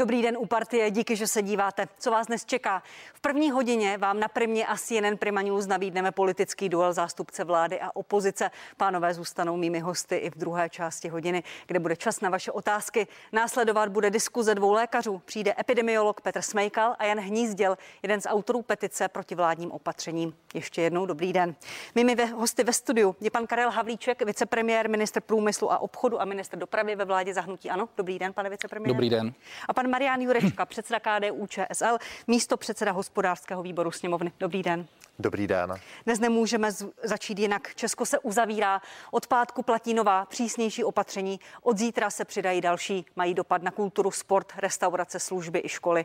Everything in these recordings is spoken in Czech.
Dobrý den u partie, díky, že se díváte. Co vás dnes čeká? V první hodině vám na Primě a CNN Prima News nabídneme politický duel zástupce vlády a opozice. Pánové zůstanou mými hosty i v druhé části hodiny, kde bude čas na vaše otázky. Následovat bude diskuze dvou lékařů. Přijde epidemiolog Petr Smejkal a Jan Hnízděl, jeden z autorů petice proti vládním opatřením. Ještě jednou dobrý den. Mými hosty ve studiu je pan Karel Havlíček, vicepremiér, minister průmyslu a obchodu a minister dopravy ve vládě zahnutí. Ano, dobrý den, pane vicepremiér. Dobrý den. A pan Marian Jurečka, předseda KDU ČSL, místo předseda hospodářského výboru sněmovny. Dobrý den. Dobrý den. Dnes nemůžeme z- začít jinak. Česko se uzavírá. Od pátku platí nová, přísnější opatření. Od zítra se přidají další. Mají dopad na kulturu, sport, restaurace, služby i školy.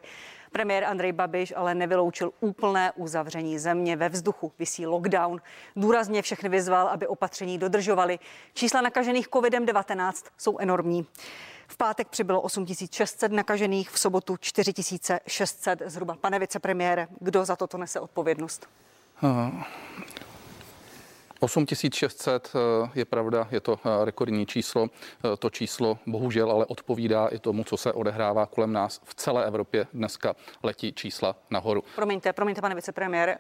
Premiér Andrej Babiš ale nevyloučil úplné uzavření země. Ve vzduchu visí lockdown. Důrazně všechny vyzval, aby opatření dodržovali. Čísla nakažených COVID-19 jsou enormní. V pátek přibylo 8600 nakažených, v sobotu 4600 zhruba. Pane vicepremiére, kdo za toto nese odpovědnost? 8600 eh, je pravda, je to eh, rekordní číslo. Eh, To číslo bohužel ale odpovídá i tomu, co se odehrává kolem nás. V celé Evropě dneska letí čísla nahoru. Promiňte, promiňte, pane vicepremiére.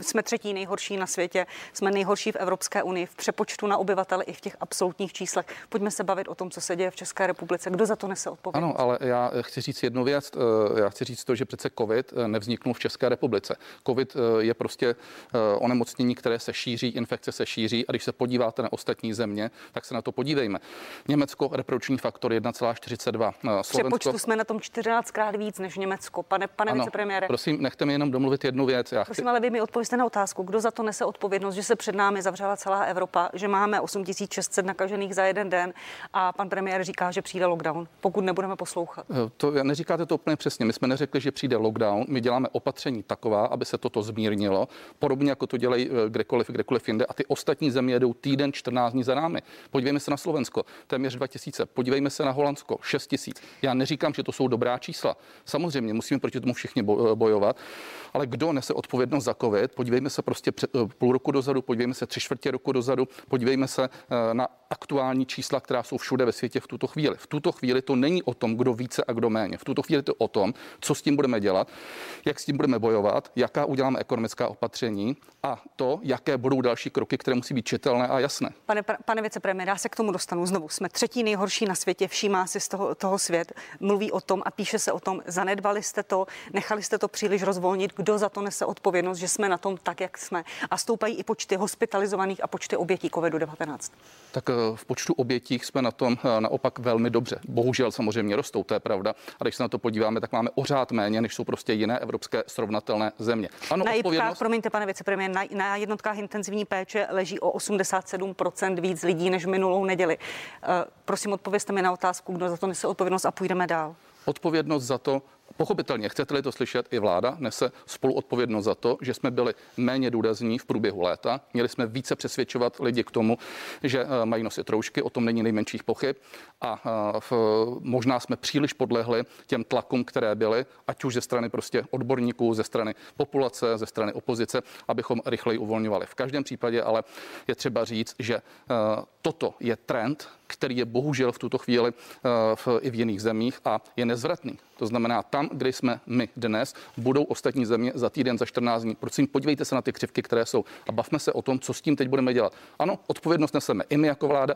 Jsme třetí nejhorší na světě, jsme nejhorší v Evropské unii v přepočtu na obyvatele i v těch absolutních číslech. Pojďme se bavit o tom, co se děje v České republice. Kdo za to nese odpovědnost? Ano, ale já chci říct jednu věc. Eh, Já chci říct to, že přece COVID eh, nevzniknul v České republice. COVID eh, je prostě onemocnění, které se šíří, infekce se šíří a když se podíváte na ostatní země, tak se na to podívejme. Německo reprodukční faktor 1,42. v přepočtu jsme na tom 14krát víc než Německo. Pane, pane Ano, vicepremiére, prosím, nechte mi jenom domluvit jednu věc. Já chci, prosím, ale vy mi odpověste na otázku, kdo za to nese odpovědnost, že se před námi zavřela celá Evropa, že máme 8600 nakažených za jeden den a pan premiér říká, že přijde lockdown, pokud nebudeme poslouchat. Eh, To neříkáte to úplně přesně. My jsme neřekli, že přijde lockdown. My děláme opatření taková, aby se toto zmírnilo, podobně jako to dělají eh, kdekoliv, kdekoliv jinde. A ty ostatní země jedou týden, 14 dní za námi. Podívejme se na Slovensko, téměř 2000. Podívejme se na Holandsko, 6 tisíc. Já neříkám, že to jsou dobrá čísla. Samozřejmě musíme proti tomu všichni bo- bojovat, ale kdo nese odpovědnost za COVID? Podívejme se prostě před, eh, půl roku dozadu, podívejme se tři čtvrtě roku dozadu, podívejme se eh, na aktuální čísla, která jsou všude ve světě v tuto chvíli. V tuto chvíli to není o tom, kdo více a kdo méně. V tuto chvíli to o tom, co s tím budeme dělat, jak s tím budeme bojovat, jaká uděláme ekonomická opatření a to, jaké budou další kroky, které musí být čitelné a jasné. Pane, pane vicepremiér, já se k tomu dostanu znovu. Jsme třetí nejhorší na světě, všímá si z toho, toho svět, mluví o tom a píše se o tom. Zanedbali jste to, nechali jste to příliš rozvolnit. Kdo za to nese odpovědnost, že jsme na tom tak, jak jsme? A stoupají i počty hospitalizovaných a počty obětí COVID-19. Tak eh, v počtu obětí jsme na tom eh, naopak velmi dobře. Bohužel samozřejmě rostou, to je pravda. A když se na to podíváme, tak máme ořád méně, než jsou prostě jiné evropské srovnatelné země. Ano, Na jednotkách, odpovědnost. promiňte, pane vicepremiér, na, na jednotkách intenzivní péče leží o 87% víc lidí než minulou neděli. Uh, prosím, odpovězte mi na otázku, kdo za to nese odpovědnost a půjdeme dál. Odpovědnost za to, pochopitelně, chcete-li to slyšet, i vláda nese spolu odpovědnost za to, že jsme byli méně důrazní v průběhu léta. Měli jsme více přesvědčovat lidi k tomu, že eh, mají nosit roušky, o tom není nejmenších pochyb. A eh, v, možná jsme příliš podlehli těm tlakům, které byly, ať už ze strany prostě odborníků, ze strany populace, ze strany opozice, abychom rychleji uvolňovali. V každém případě ale je třeba říct, že eh, toto je trend, který je bohužel v tuto chvíli v, i v jiných zemích a je nezvratný. To znamená, tam, kde jsme my dnes, budou ostatní země za týden, za 14 dní. Prosím, podívejte se na ty křivky, které jsou a bavme se o tom, co s tím teď budeme dělat. Ano, odpovědnost neseme i my jako vláda,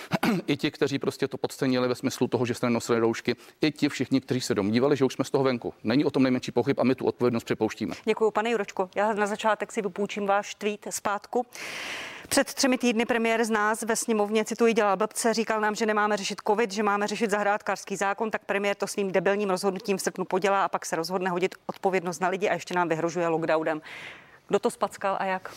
i ti, kteří prostě to podcenili ve smyslu toho, že jste nenosili roušky, i ti všichni, kteří se domnívali, že už jsme z toho venku. Není o tom nejmenší pochyb a my tu odpovědnost připouštíme. Děkuji, pane Juročko. Já na začátek si vypůjčím váš tweet zpátku. Před třemi týdny premiér z nás ve sněmovně, cituji, dělal blbce, říkal nám, že nemáme řešit covid, že máme řešit zahrádkářský zákon, tak premiér to svým debilním rozhodnutím v srpnu podělá a pak se rozhodne hodit odpovědnost na lidi a ještě nám vyhrožuje lockdownem. Kdo to spackal a jak?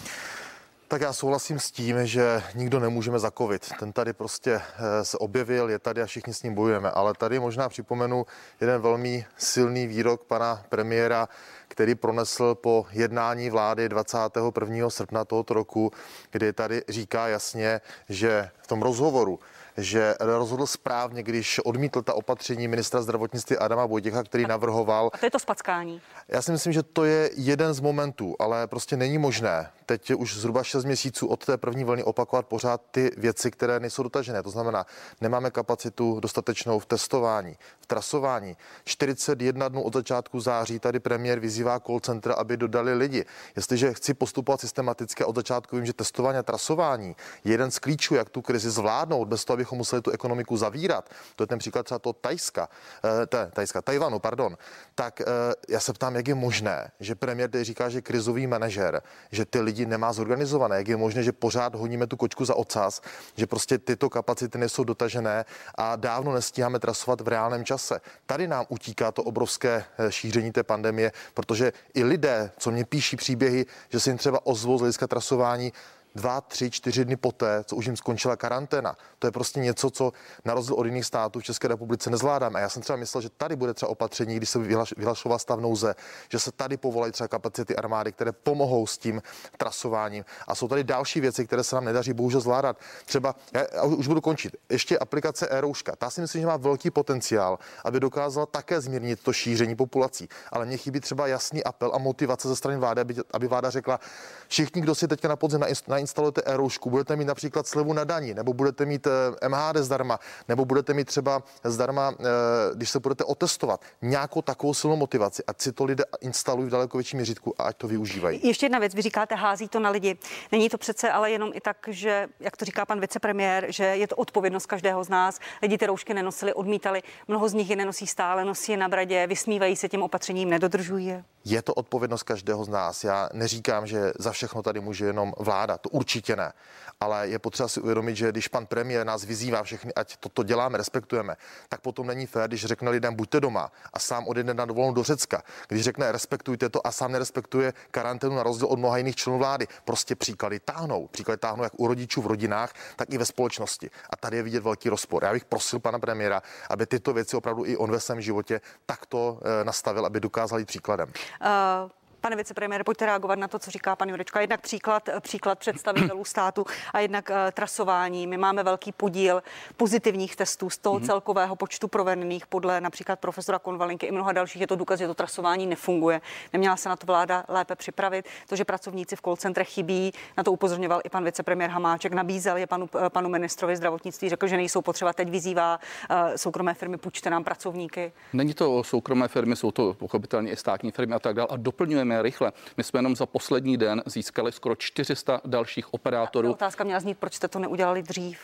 Tak já souhlasím s tím, že nikdo nemůžeme za covid. Ten tady prostě eh, se objevil, je tady a všichni s ním bojujeme. Ale tady možná připomenu jeden velmi silný výrok pana premiéra, který pronesl po jednání vlády 21. srpna tohoto roku, kdy tady říká jasně, že v tom rozhovoru že rozhodl správně, když odmítl ta opatření ministra zdravotnictví Adama Vojtěcha, který navrhoval. A to je to spackání. Já si myslím, že to je jeden z momentů, ale prostě není možné teď už zhruba 6 měsíců od té první vlny opakovat pořád ty věci, které nejsou dotažené. To znamená, nemáme kapacitu dostatečnou v testování, v trasování. 41 dnů od začátku září tady premiér vyzývá call center, aby dodali lidi. Jestliže chci postupovat systematicky od začátku vím, že testování a trasování je jeden z klíčů, jak tu krizi zvládnout, bez toho, abychom museli tu ekonomiku zavírat. To je ten příklad třeba toho Tajska, eh, Tajska, Tajvanu, pardon. Tak eh, já se ptám, jak je možné, že premiér tady říká, že krizový manažer, že ty lidi nemá zorganizované, jak je možné, že pořád honíme tu kočku za ocas, že prostě tyto kapacity nejsou dotažené a dávno nestíháme trasovat v reálném čase. Tady nám utíká to obrovské eh, šíření té pandemie, protože i lidé, co mě píší příběhy, že se jim třeba ozvou z hlediska trasování, dva, tři, čtyři dny poté, co už jim skončila karanténa. To je prostě něco, co na rozdíl od jiných států v České republice nezvládáme. A já jsem třeba myslel, že tady bude třeba opatření, když se vyhlašoval stav nouze, že se tady povolají třeba kapacity armády, které pomohou s tím trasováním. A jsou tady další věci, které se nám nedaří bohužel zvládat. Třeba, já už budu končit, ještě aplikace e-rouška. Ta si myslím, že má velký potenciál, aby dokázala také zmírnit to šíření populací. Ale mně chybí třeba jasný apel a motivace ze strany vlády, aby, aby vláda řekla, všichni, kdo si teďka na podzim nainstalujete e-roušku, budete mít například slevu na daní, nebo budete mít eh, MHD zdarma, nebo budete mít třeba zdarma, eh, když se budete otestovat, nějakou takovou silnou motivaci, ať si to lidé instalují v daleko větším měřítku a ať to využívají. Ještě jedna věc, vy říkáte, hází to na lidi. Není to přece ale jenom i tak, že, jak to říká pan vicepremiér, že je to odpovědnost každého z nás. Lidi ty roušky nenosili, odmítali, mnoho z nich je nenosí stále, nosí je na bradě, vysmívají se těm opatřením, nedodržují je. Je to odpovědnost každého z nás. Já neříkám, že za všechno tady může jenom vláda. To určitě ne. Ale je potřeba si uvědomit, že když pan premiér nás vyzývá všechny, ať toto děláme, respektujeme, tak potom není fér, když řekne lidem buďte doma a sám odjede na dovolenou do Řecka. Když řekne respektujte to a sám nerespektuje karanténu na rozdíl od mnoha jiných členů vlády. Prostě příklady táhnou. Příklady táhnou jak u rodičů v rodinách, tak i ve společnosti. A tady je vidět velký rozpor. Já bych prosil pana premiéra, aby tyto věci opravdu i on ve svém životě takto eh, nastavil, aby dokázal jít příkladem. Uh... Pane vicepremiére, pojďte reagovat na to, co říká pan Jurečka. Jednak příklad, příklad představitelů státu a jednak uh, trasování. My máme velký podíl pozitivních testů z toho mm-hmm. celkového počtu provedených podle například profesora Konvalinky i mnoha dalších. Je to důkaz, že to trasování nefunguje. Neměla se na to vláda lépe připravit. To, že pracovníci v call centrech chybí, na to upozorňoval i pan vicepremiér Hamáček, nabízel je panu, eh, panu ministrovi zdravotnictví, řekl, že nejsou potřeba. Teď vyzývá uh, soukromé firmy, půjčte nám pracovníky. Není to soukromé firmy, jsou to pochopitelně i státní firmy a tak dále. A doplňujeme jdeme rychle. My jsme jenom za poslední den získali skoro 400 dalších operátorů. Otázka měla znít, proč jste to neudělali dřív?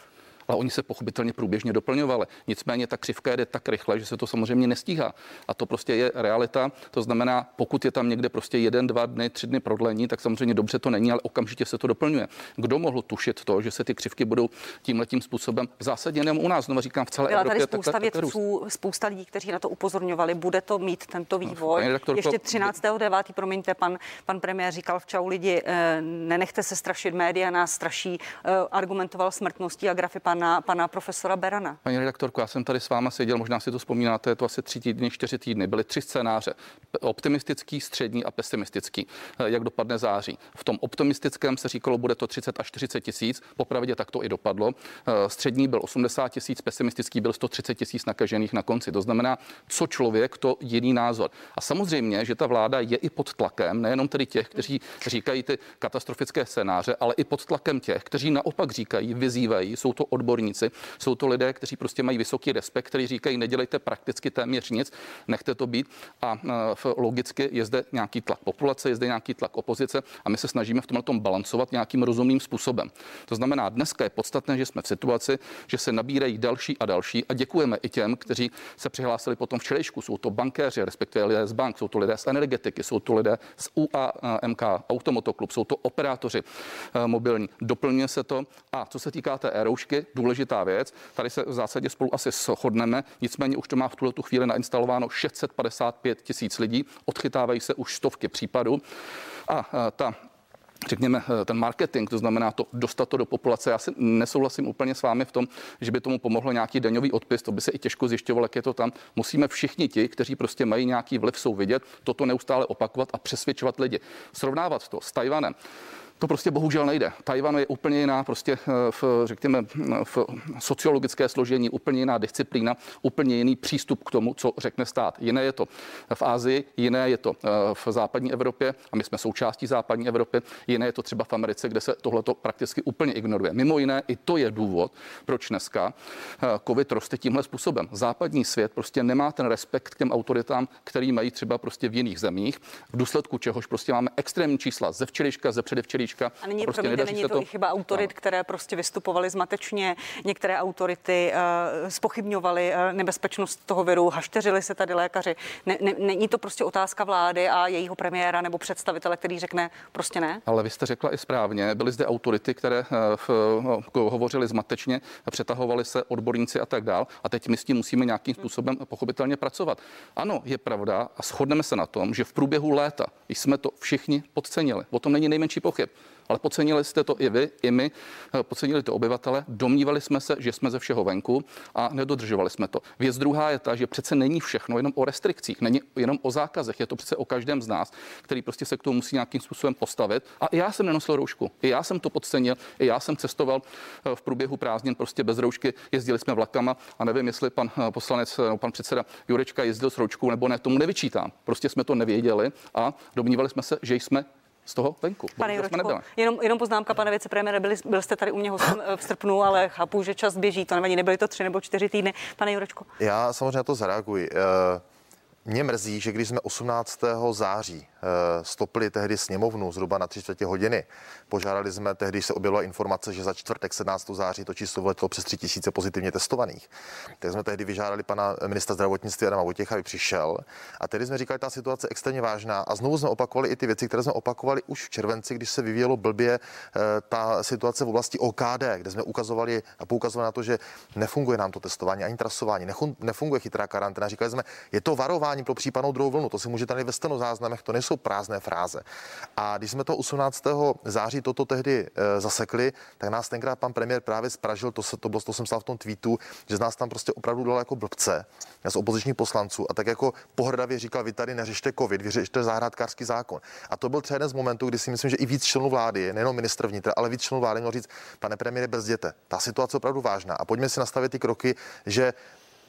Ale oni se pochopitelně průběžně doplňovali. Nicméně ta křivka jde tak rychle, že se to samozřejmě nestíhá. A to prostě je realita. To znamená, pokud je tam někde prostě jeden, dva dny, tři dny prodlení, tak samozřejmě dobře to není, ale okamžitě se to doplňuje. Kdo mohl tušit to, že se ty křivky budou tím letím způsobem zásadně jenom u nás, znovu říkám v celé Byla Evropě. tady spousta tak, vědců, spousta lidí, kteří na to upozorňovali. Bude to mít tento no, vývoj. No, Ještě 13.9. promiňte, pan, pan premiér říkal v čau lidi, eh, nenechte se strašit, média nás straší, eh, argumentoval smrtností a grafy pana, pana profesora Berana. Paní redaktorko, já jsem tady s váma seděl, možná si to vzpomínáte, je to asi tři týdny, čtyři týdny. Byly tři scénáře. Optimistický, střední a pesimistický. Eh, jak dopadne září? V tom optimistickém se říkalo, bude to 30 až 40 tisíc. Popravdě tak to i dopadlo. Eh, střední byl 80 tisíc, pesimistický byl 130 tisíc nakažených na konci. To znamená, co člověk, to jiný názor. A samozřejmě, že ta vláda je i pod tlakem, nejenom tedy těch, kteří říkají ty katastrofické scénáře, ale i pod tlakem těch, kteří naopak říkají, vyzývají, jsou to odborníci, jsou to lidé, kteří prostě mají vysoký respekt, kteří říkají, nedělejte prakticky téměř nic, nechte to být. A e, logicky je zde nějaký tlak populace, je zde nějaký tlak opozice a my se snažíme v tomhle tom balancovat nějakým rozumným způsobem. To znamená, dneska je podstatné, že jsme v situaci, že se nabírají další a další a děkujeme i těm, kteří se přihlásili potom včerejšku. Jsou to bankéři, respektive lidé z bank, jsou to lidé z energetiky, jsou to lidé z UAMK, Automotoklub, jsou to operátoři e, mobilní. Doplňuje se to. A co se týká té e-roušky, důležitá věc. Tady se v zásadě spolu asi shodneme, nicméně už to má v tuhle tu chvíli nainstalováno 655 tisíc lidí, odchytávají se už stovky případů. A ta řekněme, ten marketing, to znamená to dostat to do populace. Já si nesouhlasím úplně s vámi v tom, že by tomu pomohlo nějaký daňový odpis, to by se i těžko zjišťovalo, jak je to tam. Musíme všichni ti, kteří prostě mají nějaký vliv, jsou vidět, toto neustále opakovat a přesvědčovat lidi. Srovnávat to s Tajvanem To prostě bohužel nejde. Tajvan je úplně jiná, prostě eh, v, řekněme, v sociologické složení, úplně jiná disciplína, úplně jiný přístup k tomu, co řekne stát. Jiné je to v Ázii, jiné je to eh, v západní Evropě, a my jsme součástí západní Evropy, jiné je to třeba v Americe, kde se tohleto prakticky úplně ignoruje. Mimo jiné, i to je důvod, proč dneska eh, COVID roste tímhle způsobem. Západní svět prostě nemá ten respekt k těm autoritám, který mají třeba prostě v jiných zemích, v důsledku čehož prostě máme extrémní čísla ze včerejška, ze předevčerejška. A není, a prostě promiňte, není to, to i chyba autorit, no. které prostě vystupovaly zmatečně. Některé autority uh, spochybňovaly uh, nebezpečnost toho viru, hašteřili se tady lékaři. Ne, ne, není to prostě otázka vlády a jejího premiéra nebo představitele, který řekne prostě ne? Ale vy jste řekla i správně, byly zde autority, které uh, v, uh, hovořili zmatečně, přetahovali se odborníci a tak dál. A teď my s tím musíme nějakým způsobem pochopitelně pracovat. Ano, je pravda a shodneme se na tom, že v průběhu léta jsme to všichni podcenili. O tom není nejmenší pochyb ale podcenili jste to i vy, i my, eh, podcenili to obyvatele, domnívali jsme se, že jsme ze všeho venku a nedodržovali jsme to. Věc druhá je ta, že přece není všechno jenom o restrikcích, není jenom o zákazech, je to přece o každém z nás, který prostě se k tomu musí nějakým způsobem postavit. A i já jsem nenosil roušku, i já jsem to podcenil, i já jsem cestoval eh, v průběhu prázdnin prostě bez roušky, jezdili jsme vlakama a nevím, jestli pan eh, poslanec, no, pan předseda Jurečka jezdil s rouškou nebo ne, tomu nevyčítám. Prostě jsme to nevěděli a domnívali jsme se, že jsme z toho venku. Pane Juročko, jenom, jenom poznámka, pane vicepremiére, byli, byl jste tady u mě hostem v srpnu, ale chápu, že čas běží, to nevadí, nebyly to tři nebo čtyři týdny. Pane Juročko. Já samozřejmě na to zareaguji. Eh, mě mrzí, že když jsme 18. září Eh, stopli tehdy sněmovnu zhruba na tři čtvrtě hodiny. Požádali jsme tehdy, se objevila informace, že za čtvrtek 17. září to číslo vletlo přes 3 tisíce pozitivně testovaných. Tak jsme tehdy vyžádali pana ministra zdravotnictví Adama Vojtěcha, aby přišel. A tehdy jsme říkali, ta situace je extrémně vážná. A znovu jsme opakovali i ty věci, které jsme opakovali už v červenci, když se vyvíjelo blbě eh, ta situace v oblasti OKD, kde jsme ukazovali a poukazovali na to, že nefunguje nám to testování ani trasování, nefunguje chytrá karanténa. Říkali jsme, je to varování pro případnou druhou vlnu. To si můžete tady ve stenozáznamech, to nejsou jsou prázdné fráze. A když jsme to 18. září toto tehdy e, zasekli, tak nás tenkrát pan premiér právě spražil, to, se, to, bylo, to jsem stál v tom tweetu, že z nás tam prostě opravdu dal jako blbce, z opozičních poslanců a tak jako pohrdavě říkal, vy tady neřešte covid, vy řešte zahrádkářský zákon. A to byl třeba jeden z momentů, kdy si myslím, že i víc členů vlády, nejenom ministr vnitra, ale víc členů vlády měl říct, pane premiére, bezděte, ta situace je opravdu vážná a pojďme si nastavit ty kroky, že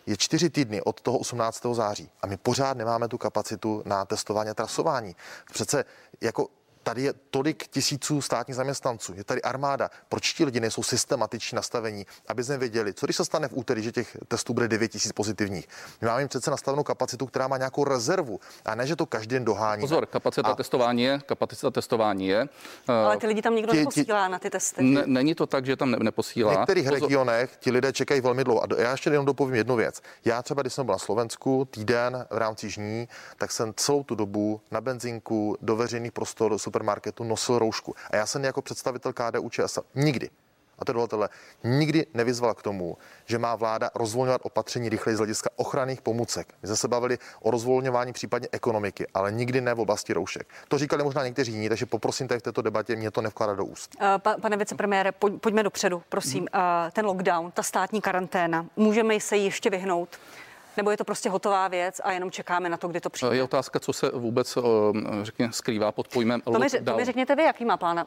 je čtyři týdny od toho 18. září a my pořád nemáme tu kapacitu na testování a trasování. Přece jako tady je tolik tisíců státních zaměstnanců, je tady armáda. Proč ti lidi nejsou systematičně nastavení, aby jsme věděli, co když se stane v úterý, že těch testů bude 9 tisíc pozitivních. My máme přece nastavenou kapacitu, která má nějakou rezervu a ne, že to každý den dohání. Pozor, kapacita a... testování je, kapacita testování je. Ale ty lidi tam nikdo ti, neposílá na ty testy. Ne, není to tak, že tam ne, neposílá. V některých Pozor. regionech ti lidé čekají velmi dlouho. A já ještě jenom dopovím jednu věc. Já třeba, když jsem byl na Slovensku týden v rámci žní, tak jsem celou tu dobu na benzínku do veřejných prostor, supermarketu nosil roušku. A já jsem jako představitel KDU ČSL nikdy a to dovolatele nikdy nevyzval k tomu, že má vláda rozvolňovat opatření rychleji z hlediska ochranných pomůcek. My jsme se bavili o rozvolňování případně ekonomiky, ale nikdy ne v oblasti roušek. To říkali možná někteří jiní, takže poprosím tady v této debatě mě to nevkládat do úst. Eh, pa, pane vicepremiére, pojď, pojďme dopředu, prosím. Hmm. Ten lockdown, ta státní karanténa, můžeme se ještě vyhnout? Nebo je to prostě hotová věc a jenom čekáme na to, kdy to přijde? Je otázka, co se vůbec řekně, skrývá pod pojmem to mi, to mi řekněte vy, jaký má plán,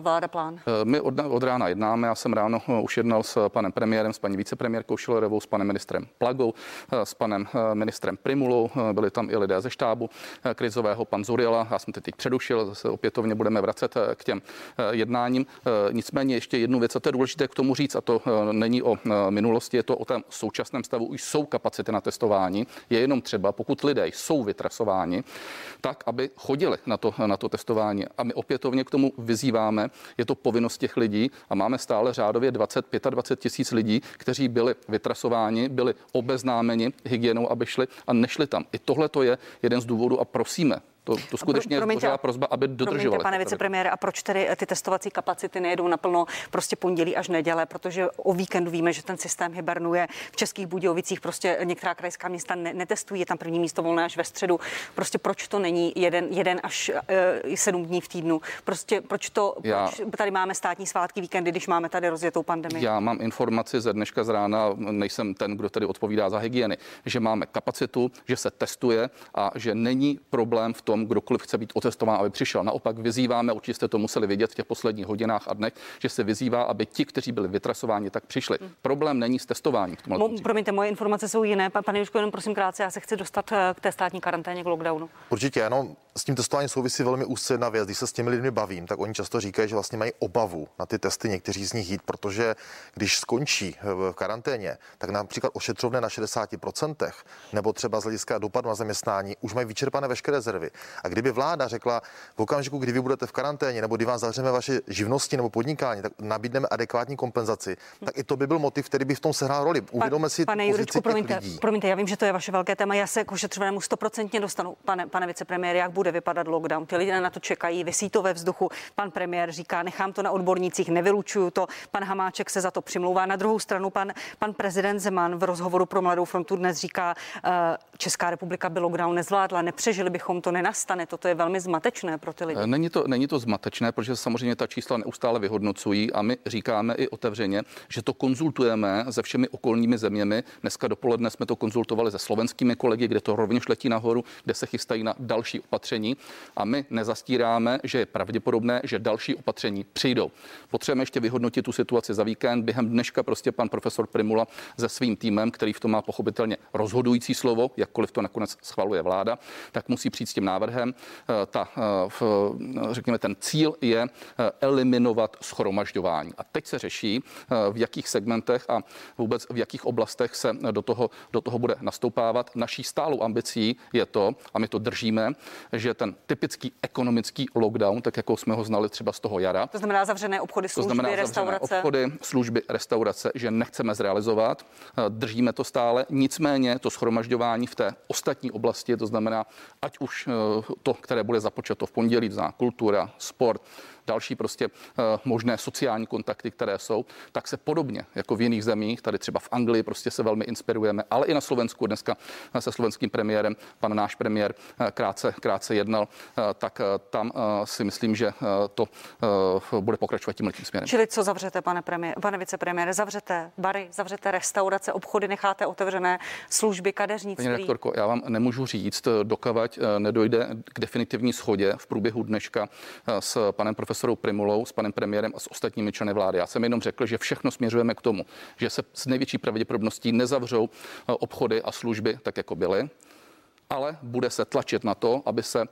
vláda plán? Eh, my od, od rána jednáme, já jsem ráno eh, už jednal s panem premiérem, s paní vicepremiérkou Šilerovou, s panem ministrem Plagou, eh, s panem ministrem Primulou, byli tam i lidé ze štábu krizového, pan Zuriela, já jsem teď předušil, zase opětovně budeme vracet k těm jednáním. Nicméně ještě jednu věc, a to je důležité k tomu říct, a to není o minulosti, je to o tom současném stavu, už jsou kapacity na testování. Je jenom třeba, pokud lidé jsou vytrasováni, tak, aby chodili na to, na to testování. A my opětovně k tomu vyzýváme, je to povinnost těch lidí a máme stále řádově 20, 25 tisíc lidí, kteří byli vytrasováni, byli obeznámeni hygienou, aby šli a nešli tam. I tohle to je jeden z důvodů a prosíme to, to skutečně pro, je prozba, aby dodržovali. Promiňte, pane vicepremiére, a proč tedy ty testovací kapacity nejedou naplno prostě pondělí až neděle, protože o víkendu víme, že ten systém hibernuje. V Českých Budějovicích prostě některá krajská města ne, netestují, je tam první místo volné až ve středu. Prostě proč to není jeden, jeden až uh, sedm dní v týdnu? Prostě proč to, já, proč tady máme státní svátky, víkendy, když máme tady rozjetou pandemii? Já mám informaci ze dneška z rána, nejsem ten, kdo tady odpovídá za hygieny, že máme kapacitu, že se testuje a že není problém v tom, tom, kdokoliv chce být otestován, aby přišel. Naopak vyzýváme, určitě jste to museli vidět v těch posledních hodinách a dnech, že se vyzývá, aby ti, kteří byli vytrasováni, tak přišli. Hmm. Problém není s testováním. Mo, promiňte, moje informace jsou jiné. Pane Juško, jenom prosím krátce, já se chci dostat eh, k té státní karanténě, k lockdownu. Určitě, ano. S tím testováním souvisí velmi úzce jedna věc. Když se s těmi lidmi bavím, tak oni často říkají, že vlastně mají obavu na ty testy někteří z nich jít, protože když skončí v karanténě, tak například ošetřovné na 60% nebo třeba z hlediska dopadu na zaměstnání už mají vyčerpané veškeré rezervy. A kdyby vláda řekla, v okamžiku, kdy vy budete v karanténě nebo kdy vám zavřeme vaše živnosti nebo podnikání, tak nabídneme adekvátní kompenzaci, tak i to by byl motiv, který by v tom sehrál roli. Uvědomme si pane Juričku, promiňte, lidí. promiňte, já vím, že to je vaše velké téma. Já se k ošetřovanému stoprocentně dostanu, pane, pane vicepremiér, jak bude vypadat lockdown. Ty lidé na to čekají, vysí to ve vzduchu. Pan premiér říká, nechám to na odbornících, nevylučuju to. Pan Hamáček se za to přimlouvá. Na druhou stranu pan, pan prezident Zeman v rozhovoru pro Mladou frontu dnes říká, uh, Česká republika by lockdown nezvládla, nepřežili bychom to, nenastane. Toto je velmi zmatečné pro ty lidi. Není to, není to zmatečné, protože samozřejmě ta čísla neustále vyhodnocují a my říkáme i otevřeně, že to konzultujeme se všemi okolními zeměmi. Dneska dopoledne jsme to konzultovali se slovenskými kolegy, kde to rovněž letí nahoru, kde se chystají na další opatření a my nezastíráme, že je pravděpodobné, že další opatření přijdou. Potřebujeme ještě vyhodnotit tu situaci za víkend. Během dneška prostě pan profesor Primula se svým týmem, který v tom má pochopitelně rozhodující slovo, jakkoliv to nakonec schvaluje vláda, tak musí přijít s tím návrhem. Eh, ta, eh, řekněme, ten cíl je eh, eliminovat schromažďování. A teď se řeší, v jakých segmentech a vůbec v jakých oblastech se do toho, do toho bude nastoupávat. Naší stálou ambicí je to, a my to držíme, že ten typický ekonomický lockdown, tak jako jsme ho znali třeba z toho jara. To znamená zavřené obchody, služby, to znamená restaurace. obchody, služby, restaurace, že nechceme zrealizovat. Držíme to stále. Nicméně to schromažďování v té ostatní oblasti, to znamená, ať už to, které bude započato v pondělí, za kultura, sport, další prostě eh, možné sociální kontakty, které jsou, tak se podobně jako v jiných zemích, tady třeba v Anglii prostě se velmi inspirujeme, ale i na Slovensku dneska se slovenským premiérem, pan náš premiér eh, krátce, krátce jednal, eh, tak tam si myslím, že to bude pokračovat tím letím směrem. Čili co zavřete, pane, premiér, pane vicepremiére? Zavřete bary, zavřete restaurace, obchody, necháte otevřené služby, kadeřnictví? Paní rektorko, já vám nemůžu říct, dokavať nedojde k definitivní schodě v průběhu dneška s panem profesorem profesorou Primulou, s panem premiérem a s ostatními členy vlády. Já jsem jenom řekl, že všechno směřujeme k tomu, že se s největší pravděpodobností nezavřou eh, obchody a služby tak, jako byly ale bude se tlačit na to, aby se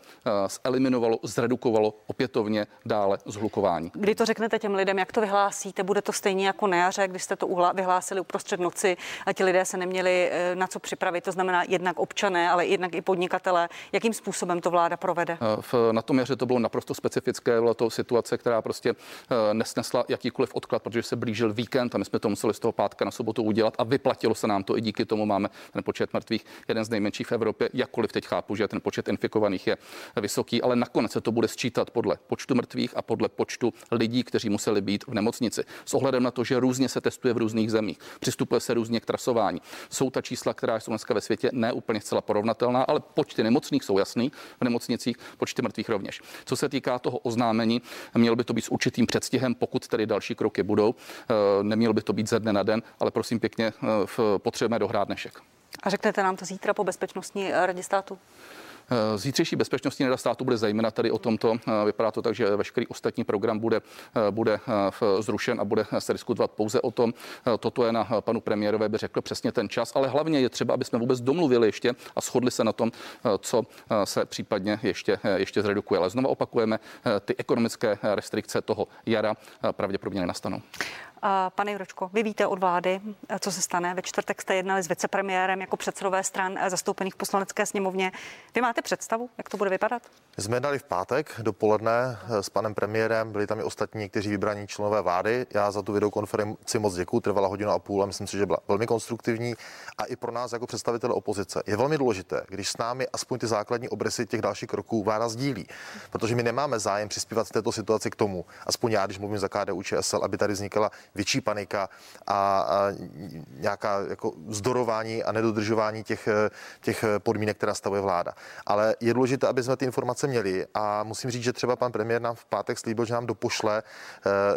zeliminovalo, eh, zredukovalo opětovně dále zhlukování. Kdy to řeknete těm lidem, jak to vyhlásíte? Bude to stejně jako na jaře, když jste to vyhlásili uprostřed noci a ti lidé se neměli eh, na co připravit. To znamená jednak občané, ale jednak i podnikatelé. Jakým způsobem to vláda provede? Eh, v, na tom jaře to bylo naprosto specifické. Byla to situace, která prostě nesnesla jakýkoliv odklad, protože se blížil víkend a my jsme to museli z toho pátka na sobotu udělat a vyplatilo se nám to i díky tomu máme ten počet mrtvých jeden z nejmenších v Evropě. Jak jakkoliv teď chápu, že ten počet infikovaných je vysoký, ale nakonec se to bude sčítat podle počtu mrtvých a podle počtu lidí, kteří museli být v nemocnici. S ohledem na to, že různě se testuje v různých zemích, přistupuje se různě k trasování. Jsou ta čísla, která jsou dneska ve světě ne úplně zcela porovnatelná, ale počty nemocných jsou jasný v nemocnicích, počty mrtvých rovněž. Co se týká toho oznámení, měl by to být s určitým předstihem, pokud tedy další kroky budou. Eh, neměl by to být ze dne na den, ale prosím pěkně, eh, potřebujeme dohrát dnešek. A řeknete nám to zítra po bezpečnostní eh, radě státu? Eh, zítřejší bezpečnostní rada státu bude zejména tady o tomto. Eh, vypadá to tak, že veškerý ostatní program bude, bude zrušen a bude se diskutovat pouze o tom. Toto je na panu premiérové, by řekl přesně ten čas, ale hlavně je třeba, aby jsme vůbec domluvili ještě a shodli se na tom, co se případně ještě, ještě zredukuje. Ale znovu opakujeme, ty ekonomické restrikce toho jara pravděpodobně nenastanou. Pane Juročko, vy víte od vlády, co se stane. Ve čtvrtek jste jednali s vicepremiérem jako předsedové stran zastoupených v poslanecké sněmovně. Vy máte představu, jak to bude vypadat? Jsme jednali v pátek dopoledne s panem premiérem, byli tam i ostatní někteří vybraní členové vlády. Já za tu videokonferenci moc děkuji, trvala hodinu a půl a myslím si, že byla velmi konstruktivní. A i pro nás jako představitele opozice je velmi důležité, když s námi aspoň ty základní obrysy těch dalších kroků vláda sdílí. Protože my nemáme zájem přispívat v této situaci k tomu, aspoň já, když mluvím za KDU ČSL, aby tady vznikala větší panika a, a nějaká jako zdorování a nedodržování těch, těch podmínek, která stavuje vláda. Ale je důležité, aby jsme ty informace měli a musím říct, že třeba pan premiér nám v pátek slíbil, že nám dopošle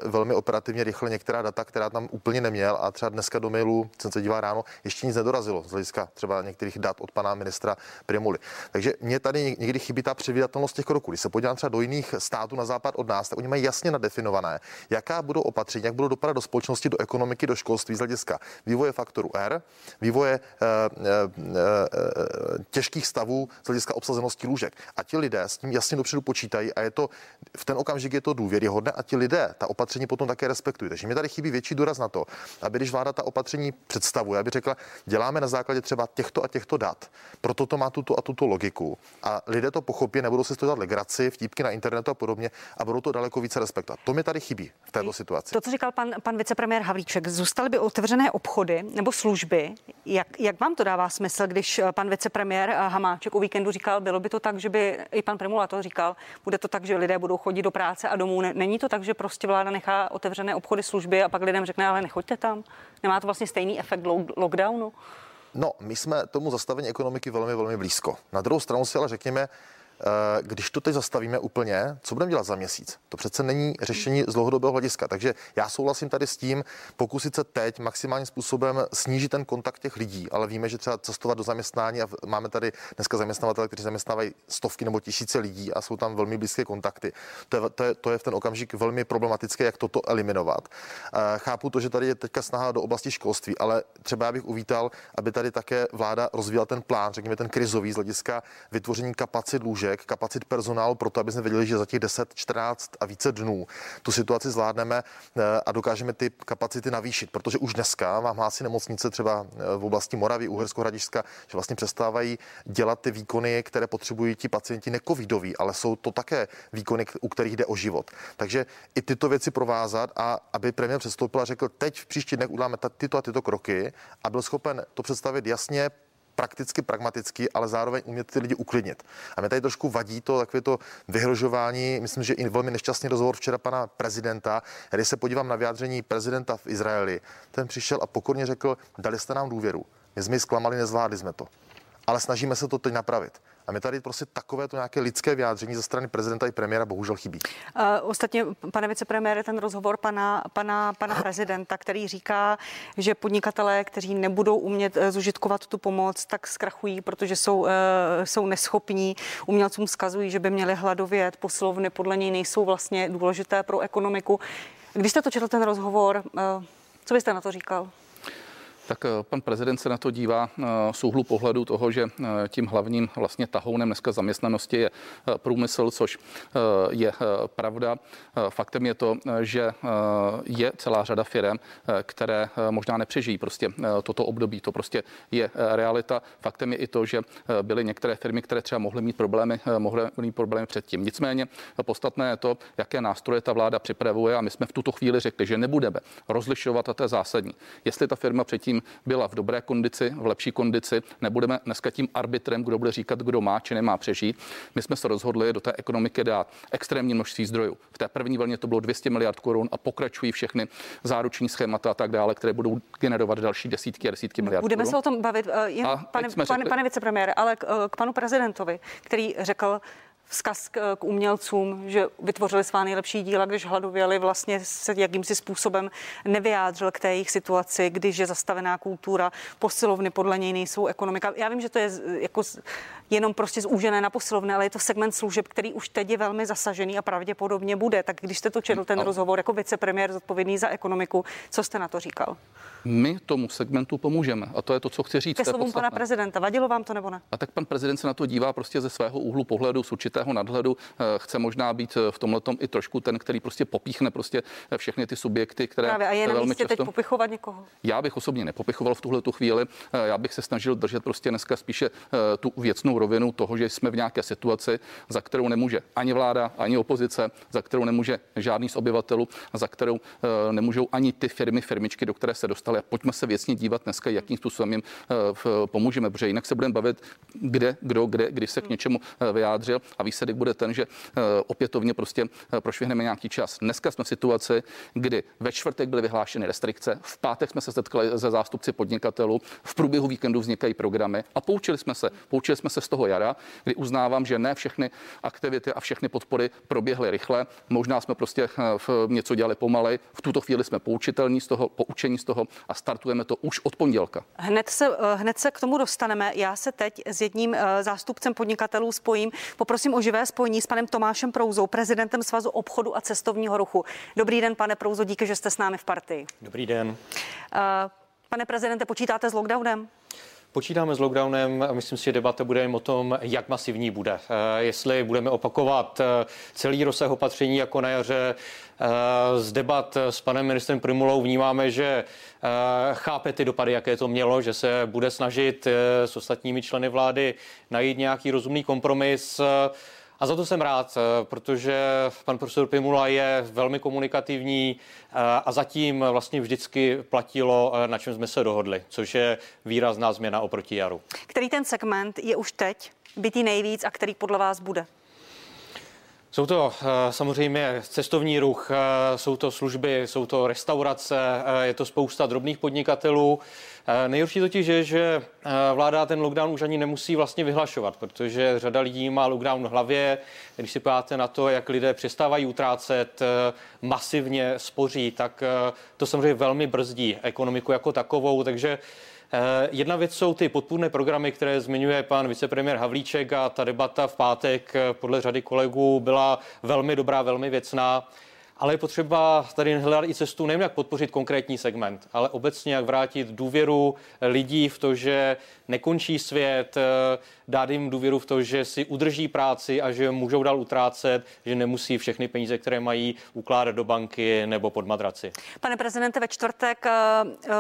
velmi operativně rychle některá data, která tam úplně neměl a třeba dneska do mailu, jsem se díval ráno, ještě nic nedorazilo z hlediska třeba některých dat od pana ministra Primuly. Takže mě tady někdy chybí ta předvídatelnost těch kroků. Když se podívám třeba do jiných států na západ od nás, tak oni mají jasně nadefinované, jaká budou opatření, jak budou dopadat do společnosti, do ekonomiky, do školství z hlediska vývoje faktoru R, vývoje e, e, e, těžkých stavů z hlediska obsazenosti lůžek. A ti lidé s tím jasně dopředu počítají a je to v ten okamžik je to důvěryhodné a ti lidé ta opatření potom také respektují. Takže mi tady chybí větší důraz na to, aby když vláda ta opatření představuje, aby řekla, děláme na základě třeba těchto a těchto dat, proto to má tuto a tuto logiku. A lidé to pochopí, nebudou si to dělat legraci, vtípky na internetu a podobně a budou to daleko více respektovat. To mi tady chybí v této situaci. To, co říkal pan, pan vicepremiér Havlíček, zůstaly by otevřené obchody nebo služby. Jak, jak vám to dává smysl, když pan vicepremiér Hamáček o víkendu říkal, bylo by to tak, že by i pan Primula to říkal, bude to tak, že lidé budou chodit do práce a domů. Není to tak, že prostě vláda nechá otevřené obchody, služby a pak lidem řekne, ale nechoďte tam. Nemá to vlastně stejný efekt lockdownu? No, my jsme tomu zastavení ekonomiky velmi, velmi blízko. Na druhou stranu si ale řekněme, Eh, když to teď zastavíme úplně, co budeme dělat za měsíc? To přece není řešení z dlouhodobého hlediska. Takže já souhlasím tady s tím, pokusit se teď maximálním způsobem snížit ten kontakt těch lidí, ale víme, že třeba cestovat do zaměstnání a máme tady dneska zaměstnavatele, kteří zaměstnávají stovky nebo tisíce lidí a jsou tam velmi blízké kontakty. To je, to je, to je v ten okamžik velmi problematické, jak toto eliminovat. Eh, chápu to, že tady je teďka snaha do oblasti školství, ale třeba já bych uvítal, aby tady také vláda rozvíjela ten plán, řekněme ten krizový z hlediska vytvoření kapacit lůžek lůžek, kapacit personálu pro to, aby jsme věděli, že za těch 10, 14 a více dnů tu situaci zvládneme eh, a dokážeme ty kapacity navýšit, protože už dneska vám hlásí nemocnice třeba eh, v oblasti Moravy, Uhersko, Hradišska, že vlastně přestávají dělat ty výkony, které potřebují ti pacienti necovidoví, ale jsou to také výkony, u kterých jde o život. Takže i tyto věci provázat a aby premiér předstoupil a řekl, teď v příští dnech uděláme tyto a tyto kroky a byl schopen to představit jasně, prakticky pragmaticky, ale zároveň umět ty lidi uklidnit. A mě tady trošku vadí to takové to vyhrožování. Myslím, že i velmi nešťastný rozhovor včera pana prezidenta. Když se podívám na vyjádření prezidenta v Izraeli, ten přišel a pokorně řekl, dali jste nám důvěru. My jsme ji zklamali, nezvládli jsme to. Ale snažíme se to teď napravit. A mi tady prostě takové to nějaké lidské vyjádření ze strany prezidenta i premiéra bohužel chybí. Uh, ostatně, pane vicepremiére, ten rozhovor pana, pana, pana prezidenta, který říká, že podnikatelé, kteří nebudou umět uh, zužitkovat tu pomoc, tak zkrachují, protože jsou, uh, jsou neschopní. Umělcům zkazují, že by měli hladovět, poslovny podle něj nejsou vlastně důležité pro ekonomiku. Když jste to četl ten rozhovor, uh, co byste na to říkal? Tak eh, pan prezident se na to dívá eh, z úhlu pohledu toho, že eh, tím hlavním vlastně tahounem dneska zaměstnanosti je průmysl, což je pravda. Faktem je to, že je celá řada firm, které možná nepřežijí prostě toto období. To prostě je realita. Faktem je i to, že byly některé firmy, které třeba mohly mít problémy, mohly mít problémy předtím. Nicméně podstatné je to, jaké nástroje ta vláda připravuje a my jsme v tuto chvíli řekli, že nebudeme rozlišovat a to je zásadní. Jestli ta firma předtím byla v dobré kondici, v lepší kondici. Nebudeme dneska tím arbitrem, kdo bude říkat, kdo má či nemá přežít. My jsme se rozhodli do té ekonomiky dát extrémní množství zdrojů. V té první vlně to bylo 200 miliard korun a pokračují všechny záruční schémata a tak dále, které budou generovat další desítky a desítky miliard Budeme korun. se o tom bavit, uh, jen, pane, řekli... pane, pane vicepremiére, ale k, uh, k panu prezidentovi, který řekl, vzkaz k, k umělcům, že vytvořili svá nejlepší díla, když hladověli, vlastně se jakýmsi způsobem nevyjádřil k té jejich situaci, když je zastavená kultura, posilovny podle něj nejsou ekonomika. Já vím, že to je jako jenom prostě zúžené na posilovny, ale je to segment služeb, který už teď je velmi zasažený a pravděpodobně bude. Tak když jste to četl ten rozhovor jako vicepremiér zodpovědný za ekonomiku, co jste na to říkal? My tomu segmentu pomůžeme a to je to, co chci říct. Ke slovům pana prezidenta, vadilo vám to nebo ne? A tak pan prezident se na to dívá prostě ze svého úhlu pohledu, z určitého nadhledu. Eh, chce možná být eh, v tomhle i trošku ten, který prostě popíchne prostě eh, všechny ty subjekty, které Právě, a je na velmi často... teď popichovat někoho? Já bych osobně nepopichoval v tuhle tu chvíli. Já bych se snažil držet prostě dneska spíše tu věcnou rovinu toho, že jsme v nějaké situaci, za kterou nemůže ani vláda, ani opozice, za kterou nemůže žádný z obyvatelů, za kterou nemůžou ani ty firmy, firmičky, do které se dostaly. A pojďme se věcně dívat dneska, jakým způsobem jim pomůžeme, protože jinak se budeme bavit, kde, kdo, kde, kdy se k něčemu vyjádřil a výsledek bude ten, že opětovně prostě prošvihneme nějaký čas. Dneska jsme v situaci, kdy ve čtvrtek byly vyhlášeny restrikce, v pátek jsme se setkali ze zástupci podnikatelů, v průběhu víkendu vznikají programy a poučili jsme se. Poučili jsme se z toho jara, kdy uznávám, že ne všechny aktivity a všechny podpory proběhly rychle. Možná jsme prostě něco dělali pomalej. V tuto chvíli jsme poučitelní z toho, poučení z toho a startujeme to už od pondělka. Hned se, hned se k tomu dostaneme. Já se teď s jedním eh, zástupcem podnikatelů spojím. Poprosím o živé spojení s panem Tomášem Prouzou, prezidentem Svazu obchodu a cestovního ruchu. Dobrý den, pane Prouzo, díky, že jste s námi v partii. Dobrý den. Eh, pane prezidente, počítáte s lockdownem? Počítáme s lockdownem a myslím si, že debata bude jen o tom, jak masivní bude. Eh, jestli budeme opakovat celý rozsah opatření jako na jaře, z debat s panem ministrem Primulou vnímáme, že chápe ty dopady, jaké to mělo, že se bude snažit s ostatními členy vlády najít nějaký rozumný kompromis. A za to jsem rád, protože pan profesor Pimula je velmi komunikativní a zatím vlastně vždycky platilo, na čem jsme se dohodli, což je výrazná změna oproti jaru. Který ten segment je už teď bytý nejvíc a který podle vás bude? Jsou to eh, samozřejmě cestovní ruch, eh, jsou to služby, jsou to restaurace, eh, je to spousta drobných podnikatelů. Nejhorší totiž je, že vláda ten lockdown už ani nemusí vlastně vyhlašovat, protože řada lidí má lockdown v hlavě. Když si podíváte na to, jak lidé přestávají utrácet, masivně spoří, tak to samozřejmě velmi brzdí ekonomiku jako takovou, takže jedna věc jsou ty podpůrné programy, které zmiňuje pan vicepremiér Havlíček a ta debata v pátek eh, podle řady kolegů byla velmi dobrá, velmi věcná. Ale je potřeba tady hledat i cestu nejen jak podpořit konkrétní segment, ale obecně jak vrátit důvěru lidí v to, že nekončí svět, eh, dát jim důvěru v to, že si udrží práci a že můžou dál utrácet, že nemusí všechny peníze, které mají, ukládat do banky nebo pod madraci. Pane prezidente, ve čtvrtek eh,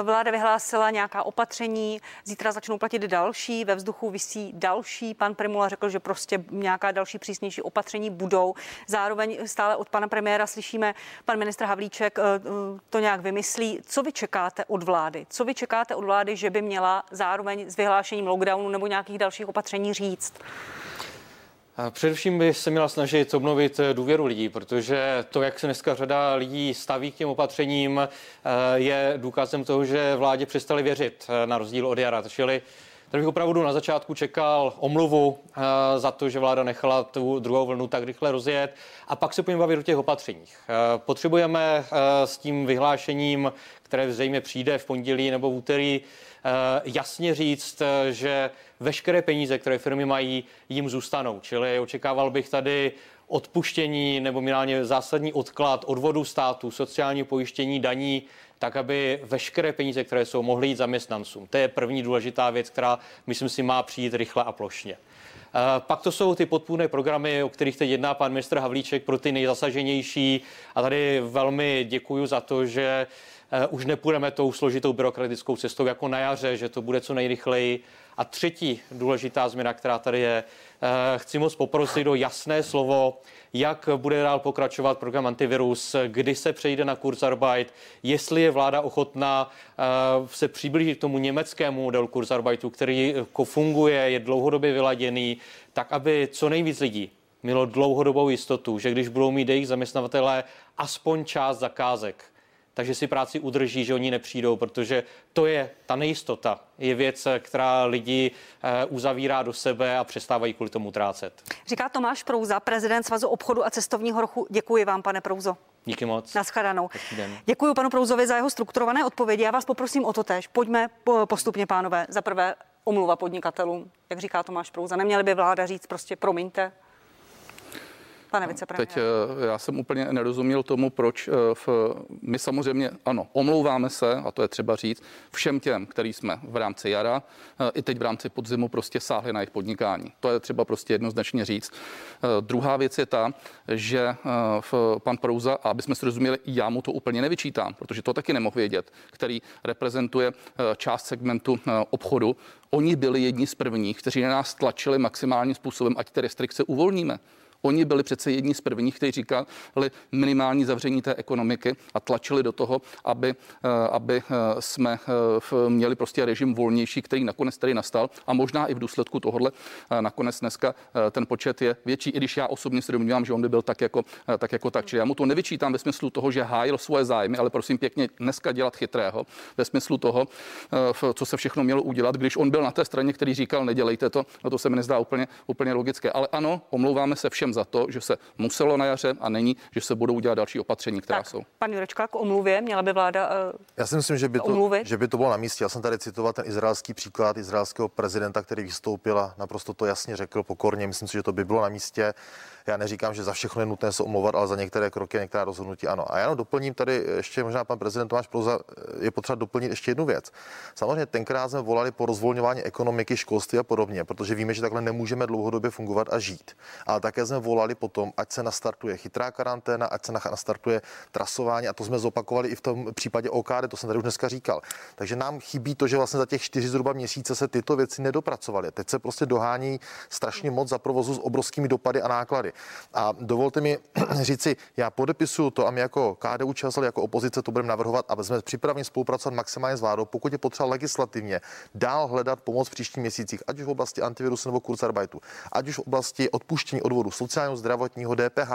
vláda vyhlásila nějaká opatření, zítra začnou platit další, ve vzduchu visí další. Pan Primula řekl, že prostě nějaká další přísnější opatření budou. Zároveň stále od pana premiéra slyšíme, pan ministr Havlíček eh, to nějak vymyslí. Co vy čekáte od vlády? Co vy čekáte od vlády, že by měla zároveň s vyhlášením lockdownu nebo nějakých dalších opatření říct? Především by se měla snažit obnovit eh, důvěru lidí, protože to, jak se dneska řada lidí staví k těm opatřením, eh, je důkazem toho, že vládě přestali věřit na rozdíl od jara. Čili Tady bych opravdu na začátku čekal omluvu za to, že vláda nechala tu druhou vlnu tak rychle rozjet a pak se pojďme bavit o těch opatřeních. Potřebujeme s tím vyhlášením, které zřejmě přijde v pondělí nebo v úterý, jasně říct, že veškeré peníze, které firmy mají, jim zůstanou. Čili očekával bych tady odpuštění nebo minimálně zásadní odklad odvodu státu, sociální pojištění, daní, tak aby veškeré peníze, které jsou, mohly jít zaměstnancům. To je první důležitá věc, která, myslím si, má přijít rychle a plošně. Eh, pak to jsou ty podpůrné programy, o kterých teď jedná pan ministr Havlíček pro ty nejzasaženější. A tady velmi děkuji za to, že eh, už nepůjdeme tou složitou byrokratickou cestou jako na jaře, že to bude co nejrychleji. A třetí důležitá změna, která tady je, eh, chci moc poprosit o jasné slovo, jak bude dál pokračovat program antivirus, kdy se přejde na Kurzarbeit, jestli je vláda ochotná eh, se přiblížit k tomu německému modelu Kurzarbeitu, který funguje, je dlouhodobě vyladěný, tak aby co nejvíc lidí mělo dlouhodobou jistotu, že když budou mít jejich zaměstnavatelé aspoň část zakázek, takže si práci udrží, že oni nepřijdou, protože to je ta nejistota, je věc, která lidi eh, uzavírá do sebe a přestávají kvůli tomu trácet. Říká Tomáš Prouza, prezident Svazu obchodu a cestovního ruchu. Děkuji vám, pane Prouzo. Díky moc. Naschledanou. Děkuji panu Prouzovi za jeho strukturované odpovědi. Já vás poprosím o to tež. Pojďme postupně, pánové. Za prvé omluva podnikatelům, jak říká Tomáš Prouza. Neměli by vláda říct prostě promiňte, pane vicepremiére? Teď eh, já jsem úplně nerozuměl tomu, proč eh, v, my samozřejmě, ano, omlouváme se, a to je třeba říct, všem těm, který jsme v rámci jara eh, i teď v rámci podzimu prostě sáhli na jejich podnikání. To je třeba prostě jednoznačně říct. Druhá věc je ta, že v pan Prouza, a aby jsme si rozuměli, já mu to úplně nevyčítám, protože to taky nemohl vědět, který reprezentuje část segmentu obchodu, Oni byli jedni z prvních, kteří na nás tlačili maximálním způsobem, ať ty restrikce uvolníme. Oni byli přece jedni z prvních, kteří říkali minimální zavření té ekonomiky a tlačili do toho, aby, eh, aby eh, jsme eh, měli prostě režim volnější, který nakonec tady nastal a možná i v důsledku tohohle nakonec dneska ten počet je větší, i když já osobně si domnívám, že on by byl tak jako tak. Jako tak. Čili já mu to nevyčítám ve smyslu toho, že hájil svoje zájmy, ale prosím pěkně dneska dělat chytrého ve smyslu toho, co se všechno mělo udělat, když on byl na té straně, který říkal, nedělejte to, no to se mi nezdá úplně, úplně logické. Ale ano, omlouváme se všem za to, že se muselo na jaře a není, že se budou dělat další opatření, která tak, jsou. Pan Jurečka, k omluvě měla by vláda. Uh, Já si myslím, že by, to, že by to bylo na místě. Já jsem tady citoval ten izraelský příklad izraelského prezidenta, který vystoupil a naprosto to jasně řekl pokorně. Myslím si, že to by bylo na místě. Já neříkám, že za všechno je nutné se omlouvat, ale za některé kroky, některá rozhodnutí ano. A já doplním tady ještě možná pan prezident Tomáš Prouza, je potřeba doplnit ještě jednu věc. Samozřejmě tenkrát jsme volali po rozvolňování ekonomiky, školství a podobně, protože víme, že takhle nemůžeme dlouhodobě fungovat a žít. Ale také jsme volali potom, ať se nastartuje chytrá karanténa, ať se nastartuje trasování a to jsme zopakovali i v tom případě OKD, to jsem tady už dneska říkal. Takže nám chybí to, že vlastně za těch čtyři zhruba měsíce se tyto věci nedopracovaly. Teď se prostě dohání strašně moc za provozu s obrovskými dopady a náklady. A dovolte mi říci, já podepisuju to a my jako KDU ČSL, jako opozice to budeme navrhovat a jsme připraveni spolupracovat maximálně s vládou, pokud je potřeba legislativně dál hledat pomoc v příštích měsících, ať už v oblasti antivirusu nebo kurzarbeitu, ať už v oblasti odpuštění odvodu sociálního, zdravotního, DPH,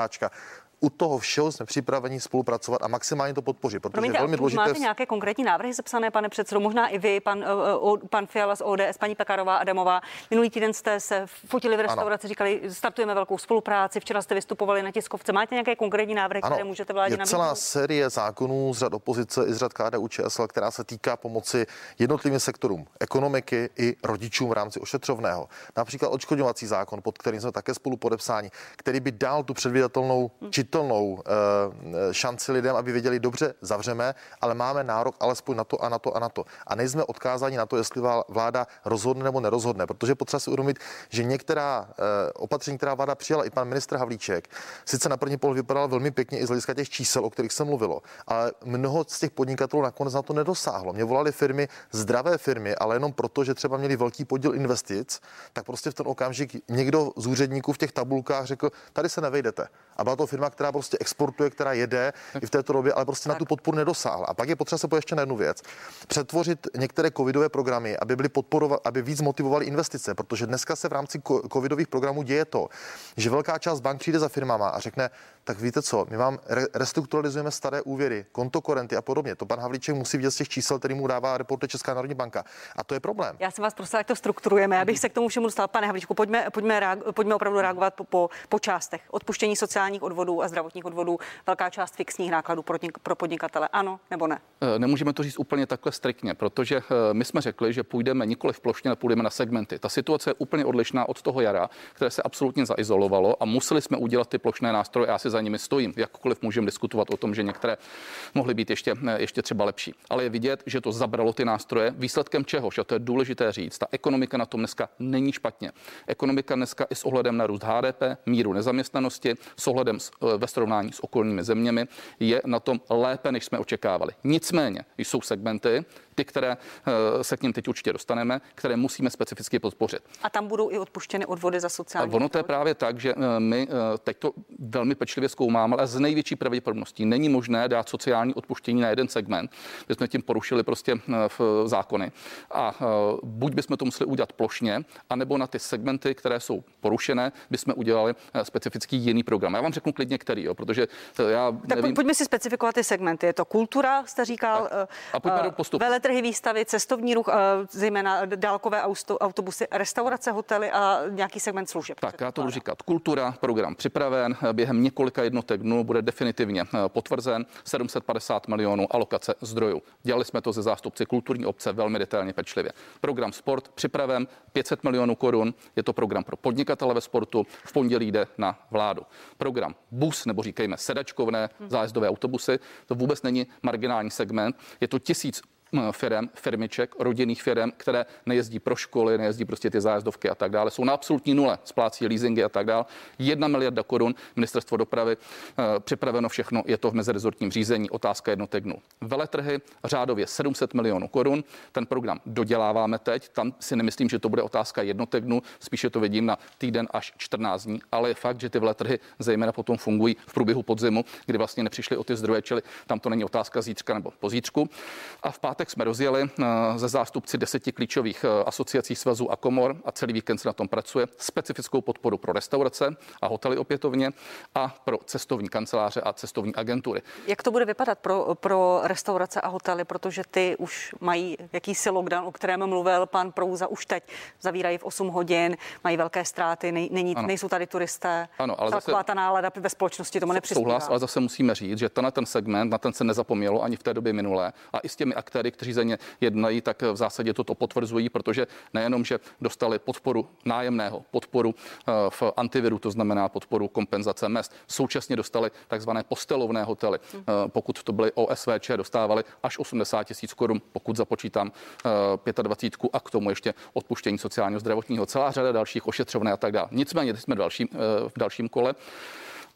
u toho všeho jsme připraveni spolupracovat a maximálně to podpořit, protože Promiňte, je velmi důležité. Máte nějaké konkrétní návrhy zapsané, pane předsedo, možná i vy, pan, uh, pan Fiala z ODS, paní Pekarová Adamová. Minulý týden jste se fotili v restauraci, ano. říkali, startujeme velkou spolupráci. Včera jste vystupovali na tiskovce. Máte nějaké konkrétní návrhy, ano. které můžete vládě Je celá série zákonů z řad opozice i z řad KDU ČSL, která se týká pomoci jednotlivým sektorům ekonomiky i rodičům v rámci ošetřovného. Například odškodňovací zákon, pod kterým jsme také spolu podepsáni, který by dal tu předvídatelnou hm čitelnou eh, šanci lidem, aby věděli, dobře, zavřeme, ale máme nárok alespoň na to a na to a na to. A nejsme odkázáni na to, jestli vláda rozhodne nebo nerozhodne, protože potřeba si uvědomit, že některá eh, opatření, která vláda přijala, i pan ministr Havlíček, sice na první pohled vypadal velmi pěkně i z hlediska těch čísel, o kterých se mluvilo, ale mnoho z těch podnikatelů nakonec na to nedosáhlo. Mě volali firmy, zdravé firmy, ale jenom proto, že třeba měli velký podíl investic, tak prostě v ten okamžik někdo z úředníků v těch tabulkách řekl, tady se nevejdete. A byla to firma, která prostě exportuje, která jede i v této době, ale prostě tak. na tu podporu nedosáhla. A pak je potřeba se ještě na jednu věc. Přetvořit některé covidové programy, aby byly podporovat, aby víc motivovali investice, protože dneska se v rámci covidových programů děje to, že velká část bank přijde za firmama a řekne, tak víte co, my vám restrukturalizujeme staré úvěry, kontokorenty a podobně. To pan Havlíček musí vidět z těch čísel, který mu dává reporte Česká národní banka. A to je problém. Já jsem vás prosila, jak to strukturujeme, abych se k tomu všemu dostal. Pane Havlíčku, pojďme, pojďme, reago, pojďme opravdu reagovat po, po, po částech. Odpuštění sociálních odvodů a zdravotních odvodů, velká část fixních nákladů pro, pro podnikatele. Ano nebo ne? Eh, nemůžeme to říct úplně takhle striktně, protože eh, my jsme řekli, že půjdeme nikoli v plošně, ale půjdeme na segmenty. Ta situace je úplně odlišná od toho jara, které se absolutně zaizolovalo a museli jsme udělat ty plošné nástroje. Já si za nimi stojím. Jakkoliv můžeme diskutovat o tom, že některé mohly být ještě, eh, ještě třeba lepší. Ale je vidět, že to zabralo ty nástroje. Výsledkem čehož, a to je důležité říct, ta ekonomika na tom dneska není špatně. Ekonomika dneska i s ohledem na růst HDP, míru nezaměstnanosti, s ohledem s, ve srovnání s okolními zeměmi je na tom lépe, než jsme očekávali. Nicméně jsou segmenty, ty, které eh, se k ním teď určitě dostaneme, které musíme specificky podpořit. A tam budou i odpuštěny odvody za sociální. A ono to je právě tak, že eh, my eh, teď to velmi pečlivě zkoumáme, ale z největší pravděpodobností není možné dát sociální odpuštění na jeden segment. My jsme tím porušili prostě v zákony. A buď bychom to museli udělat plošně, anebo na ty segmenty, které jsou porušené, bychom udělali specifický jiný program. Já vám řeknu klidně který, jo, protože já tak nevím... pojďme si specifikovat ty segmenty. Je to kultura, jste říkal, tak. a pojďme do postupu trhy, výstavy, cestovní ruch, zejména dálkové autobusy, restaurace, hotely a nějaký segment služeb. Tak já to budu říkat. Kultura, program připraven, během několika jednotek dnů bude definitivně eh, potvrzen 750 milionů alokace zdrojů. Dělali jsme to ze zástupci kulturní obce velmi detailně pečlivě. Program sport připraven 500 milionů korun, je to program pro podnikatele ve sportu, v pondělí jde na vládu. Program bus, nebo říkejme sedačkovné zájezdové autobusy, to vůbec není marginální segment, je to tisíc firm, firmiček, rodinných firm, které nejezdí pro školy, nejezdí prostě ty zájezdovky a tak dále, jsou na absolutní nule, splácí leasingy a tak dále. Jedna miliarda korun, ministerstvo dopravy, eh, připraveno všechno, je to v mezirezortním řízení, otázka jednotek dnů. Veletrhy řádově 700 milionů korun, ten program doděláváme teď, tam si nemyslím, že to bude otázka jednotek dnů, spíše to vidím na týden až 14 dní, ale je fakt, že ty veletrhy zejména potom fungují v průběhu podzimu, kdy vlastně nepřišli o ty zdroje, čili tam to není otázka zítřka nebo pozítřku. A v pátek jsme rozjeli eh, ze zástupci deseti klíčových eh, asociací svazů a komor a celý víkend se na tom pracuje. Specifickou podporu pro restaurace a hotely opětovně a pro cestovní kanceláře a cestovní agentury. Jak to bude vypadat pro, pro restaurace a hotely, protože ty už mají jakýsi lockdown, o kterém mluvil pan Prouza už teď. Zavírají v 8 hodin, mají velké ztráty, nej, není, nejsou tady turisté. Ano, ale Taková zase, ta nálada ve společnosti tomu nepřispívá. Souhlas, ale zase musíme říct, že tenhle ten segment, na ten se nezapomnělo ani v té době minulé a i s těmi aktéry, kteří za ně jednají, tak v zásadě toto potvrzují, protože nejenom, že dostali podporu nájemného, podporu eh, v antiviru, to znamená podporu kompenzace mest, současně dostali takzvané postelovné hotely. Eh, Pokud to byly OSVČ, dostávali až 80 tisíc korun, pokud započítám eh, 25 a k tomu ještě odpuštění sociálního zdravotního, celá řada dalších ošetřovné a tak dále. Nicméně, teď jsme v dalším, eh, v dalším kole.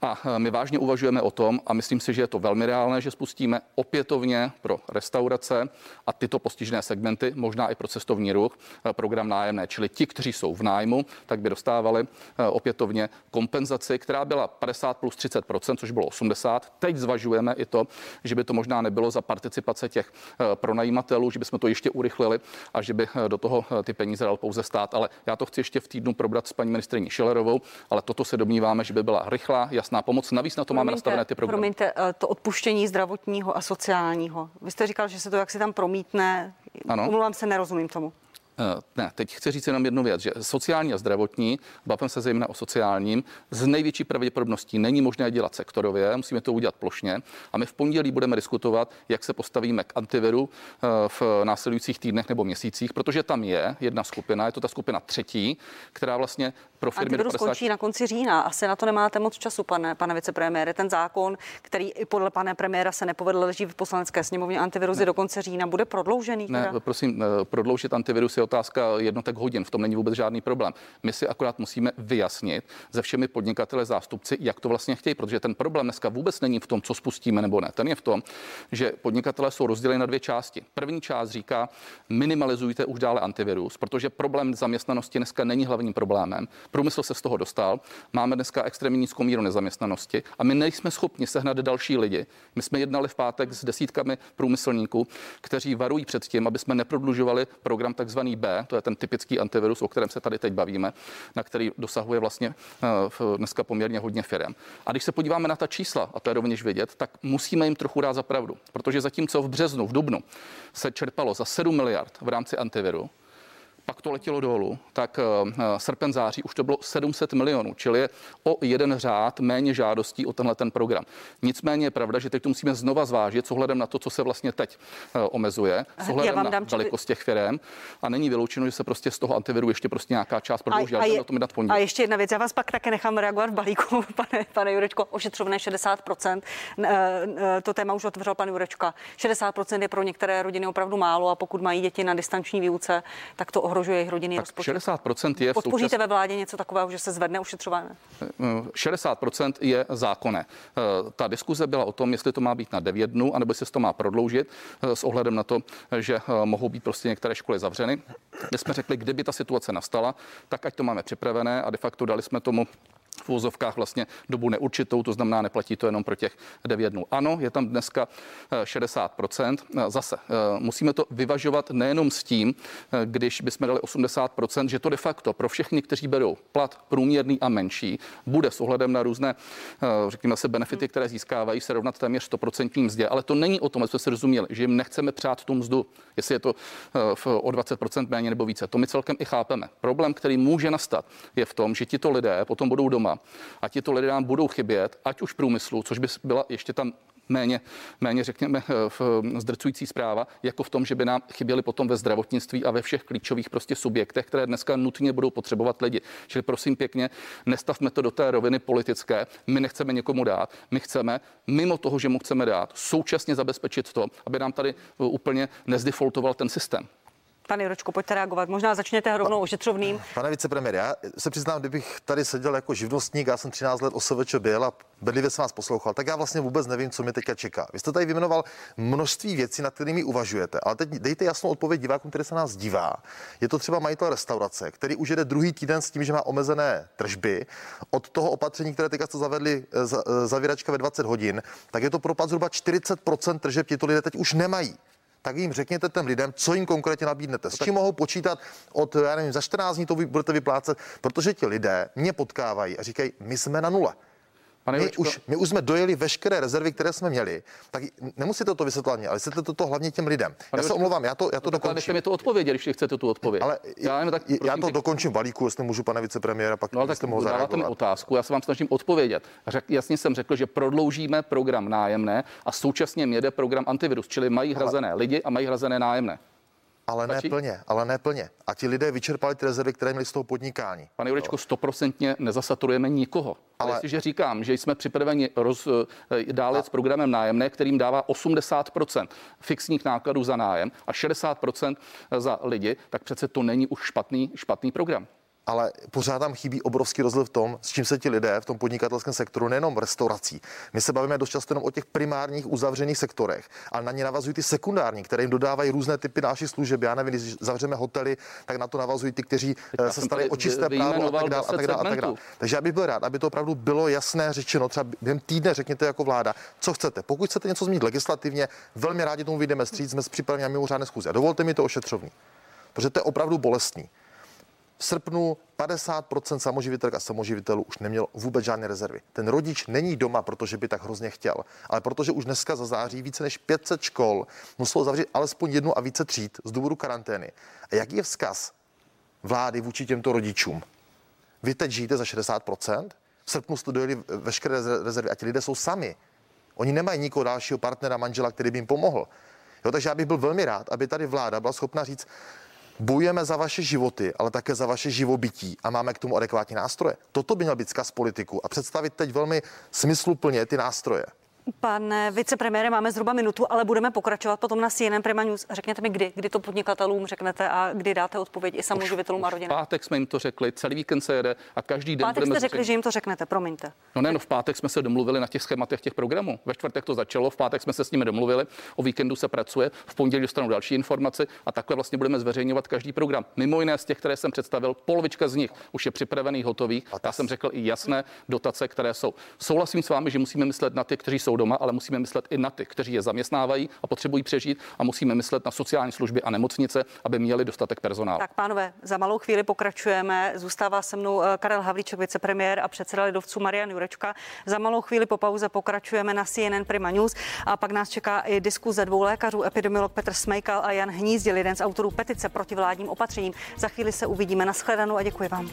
A eh, my vážně uvažujeme o tom, a myslím si, že je to velmi reálné, že spustíme opětovně pro restaurace a tyto postižené segmenty, možná i pro cestovní ruch, eh, program nájemné. Čili ti, kteří jsou v nájmu, tak by dostávali eh, opětovně kompenzaci, která byla 50 plus 30% což bylo 80. Teď zvažujeme i to, že by to možná nebylo za participace těch pronajímatelů, že bychom to ještě urychlili a že by do toho ty peníze dal pouze stát. Ale já to chci ještě v týdnu probrat s paní ministriní Šilerovou, ale toto se domníváme, že by byla rychlá, jasná pomoc. Navíc na to máme nastavené ty programy. Promiňte, eh, to odpuštění zdravotního a sociálního. Vy jste říkal, že se to jaksi tam promítne. Ano. Omlouvám se, nerozumím tomu. Eh, Ne, teď chci říct jenom jednu věc, že sociální a zdravotní, bavím se zejména o sociálním, z největší pravděpodobností není možné dělat sektorově, musíme to udělat plošně. A my v pondělí budeme diskutovat, jak se postavíme k antiviru eh, v následujících týdnech nebo měsících, protože tam je jedna skupina, je to ta skupina třetí, která vlastně pro firmy do Antivirus 50 skončí na konci října. Asi na to nemáte moc času, pane, pane vicepremiére. Ten zákon, který i podle pana premiéra se nepovedl, leží v poslanecké sněmovně. Antivirus je do konce října. Bude prodloužený? Ne, teda? prosím, eh, prodloužit antivirus je otázka jednotek hodin, v tom není vůbec žádný problém. My si akorát musíme vyjasnit se všemi podnikatele zástupci, jak to vlastně chtějí, protože ten problém dneska vůbec není v tom, co spustíme nebo ne. Ten je v tom, že podnikatele jsou rozděleni na dvě části. První část říká, minimalizujte už dále antivirus, protože problém zaměstnanosti dneska není hlavním problémem. Průmysl se z toho dostal. Máme dneska extrémně nízkou míru nezaměstnanosti a my nejsme schopni sehnat další lidi. My jsme jednali v pátek s desítkami průmyslníků, kteří varují před tím, aby jsme neprodlužovali program takzvaný B, to je ten typický antivirus, o kterém se tady teď bavíme, na který dosahuje vlastně eh, dneska poměrně hodně firm. A když se podíváme na ta čísla, a to je rovněž vidět, tak musíme jim trochu dát za pravdu, protože zatímco v březnu, v dubnu se čerpalo za 7 miliard v rámci antiviru, pak to letělo dolů, tak eh, srpen září už to bylo 700 milionů, čili je o jeden řád méně žádostí o tenhle ten program. Nicméně je pravda, že teď to musíme znova zvážit s ohledem na to, co se vlastně teď eh, omezuje, s ohledem vám na dám velikost těch firm a není vyloučeno, že se prostě z toho antiviru ještě prostě nějaká část prodlouží, ale tom dát a pondělí. ještě jedna věc, já vás pak také nechám reagovat v balíku, pane, pane Jurečko, ošetřovné 60%. N- eh, To téma už otevřel pan Jurečka. 60% je pro některé rodiny opravdu málo a pokud mají děti na distanční výuce, tak to ohrožuje jejich rodinný Tak rozpočet. 60% je v Podpoříte součas... ve vládě něco takového, že se zvedne ošetřované? 60% je zákonné. Eh, Ta diskuze byla o tom, jestli to má být na 9 dnů, anebo jestli se to má prodloužit eh, s ohledem na to, že eh, mohou být prostě některé školy zavřeny. My jsme řekli, kdyby ta situace nastala, tak ať to máme připravené a de facto dali jsme tomu v úzovkách vlastně dobu neurčitou, to znamená, neplatí to jenom pro těch 9 dnů. Ano, je tam dneska eh, 60%. Eh, Zase eh, musíme to vyvažovat nejenom s tím, eh, když bychom dali 80%, že to de facto pro všechny, kteří berou plat průměrný a menší, bude s ohledem na různé, eh, řekněme se, benefity, které získávají, se rovnat téměř 100% mzdě. Ale to není o tom, jsme si rozuměli, že jim nechceme přát tu mzdu, jestli je to eh, o 20% méně nebo více. To my celkem i chápeme. Problém, který může nastat, je v tom, že tito lidé potom budou doma a tito lidé nám budou chybět, ať už průmyslu, což by byla ještě tam méně, méně řekněme, v zdrcující zpráva, jako v tom, že by nám chyběly potom ve zdravotnictví a ve všech klíčových prostě subjektech, které dneska nutně budou potřebovat lidi. Čili prosím pěkně, nestavme to do té roviny politické. My nechceme někomu dát, my chceme mimo toho, že mu chceme dát, současně zabezpečit to, aby nám tady úplně nezdefaultoval ten systém. Pane Ročko, pojďte reagovat. Možná začněte rovnou ošetřovným. Pane vicepremiér, já se přiznám, kdybych tady seděl jako živnostník, já jsem 13 let OSVČ byl a bedlivě jsem vás poslouchal, tak já vlastně vůbec nevím, co mi teďka čeká. Vy jste tady vyjmenoval množství věcí, nad kterými uvažujete, ale teď dejte jasnou odpověď divákům, který se nás dívá. Je to třeba majitel restaurace, který už jede druhý týden s tím, že má omezené tržby. Od toho opatření, které teďka jste zavedli eh, eh, zavíračka ve 20 hodin, tak je to propad zhruba 40% tržeb, tito lidé teď už nemají tak jim řekněte těm lidem, co jim konkrétně nabídnete. S čím mohou počítat od, já nevím, za 14 dní to vy budete vyplácet, protože ti lidé mě potkávají a říkají, my jsme na nule. Pane my, už, my už jsme dojeli veškeré rezervy, které jsme měli, tak nemusíte to vysvětlovat mě, ale vysvětlete to hlavně těm lidem. Pane já se omlouvám, já to, já to no, dokončím. mi to odpovědět, když chcete tu odpověď. Ale já, jen tak, já to dokončím balíku, jestli můžu, pane vicepremiéra, pak no, ale tak mohl zareagovat. otázku, já se vám snažím odpovědět. Řek, jasně jsem řekl, že prodloužíme program nájemné a současně jede program antivirus, čili mají hrazené ale... lidi a mají hrazené nájemné. Ale ne plně, ale ne plně. A ti lidé vyčerpali ty rezervy, které měli z toho podnikání. Pane Jurečko, stoprocentně nezasaturujeme nikoho. Ale, ale jestliže říkám, že jsme připraveni roz, eh, dále a... s programem nájemné, kterým dává 80% fixních nákladů za nájem a 60% za lidi, tak přece to není už špatný, špatný program ale pořád tam chybí obrovský rozdíl v tom, s čím se ti lidé v tom podnikatelském sektoru, nejenom restaurací. My se bavíme dost často jenom o těch primárních uzavřených sektorech, ale na ně navazují ty sekundární, které jim dodávají různé typy dalších služeb. Já nevím, když zavřeme hotely, tak na to navazují ty, kteří Já eh, se stali o čisté právo a tak dále. A tak dále, a tak dále. Takže já bych byl rád, aby to opravdu bylo jasné řečeno, třeba během týdne řekněte jako vláda, co chcete. Pokud chcete něco změnit legislativně, velmi rádi tomu vyjdeme stříc, jsme připraveni na mimořádné schůze. A dovolte mi to ošetřovní, protože to je opravdu bolestný. V srpnu 50% samoživitelek a samoživitelů už neměl vůbec žádné rezervy. Ten rodič není doma, protože by tak hrozně chtěl, ale protože už dneska za září více než 500 škol muselo zavřít alespoň jednu a více tříd z důvodu karantény. A jaký je vzkaz vlády vůči těmto rodičům? Vy teď žijete za 60%? V srpnu jste dojeli veškeré rezervy a ti lidé jsou sami. Oni nemají nikoho dalšího partnera, manžela, který by jim pomohl. Jo, takže já bych byl velmi rád, aby tady vláda byla schopna říct, bojujeme za vaše životy, ale také za vaše živobytí a máme k tomu adekvátní nástroje. Toto by měl být zkaz politiku a představit teď velmi smysluplně ty nástroje. Pane vicepremiére, máme zhruba minutu, ale budeme pokračovat potom na CNN Prima News. Řekněte mi, kdy, kdy to podnikatelům řeknete a kdy dáte odpověď i samoživitelům a rodinám. V pátek jsme jim to řekli, celý víkend se jede a každý den. Pátek jste řekli, že jim to řeknete, promiňte. No ne, no v pátek jsme se domluvili na těch schématech těch programů. Ve čtvrtek to začalo, v pátek jsme se s nimi domluvili, o víkendu se pracuje, v pondělí dostanou další informace a takhle vlastně budeme zveřejňovat každý program. Mimo jiné z těch, které jsem představil, polovička z nich už je připravených, hotových. Já jsem řekl i jasné dotace, které jsou. Souhlasím s vámi, že musíme myslet na ty, kteří jsou doma, ale musíme myslet i na ty, kteří je zaměstnávají a potřebují přežít a musíme myslet na sociální služby a nemocnice, aby měli dostatek personálu. Tak pánové, za malou chvíli pokračujeme. Zůstává se mnou eh, Karel Havlíček, vicepremiér a předseda lidovců Marian Jurečka. Za malou chvíli po pauze pokračujeme na CNN Prima News a pak nás čeká i diskuze dvou lékařů, epidemiolog Petr Smejkal a Jan Hnízdil, jeden z autorů petice proti vládním opatřením. Za chvíli se uvidíme. Naschledanou a děkuji vám.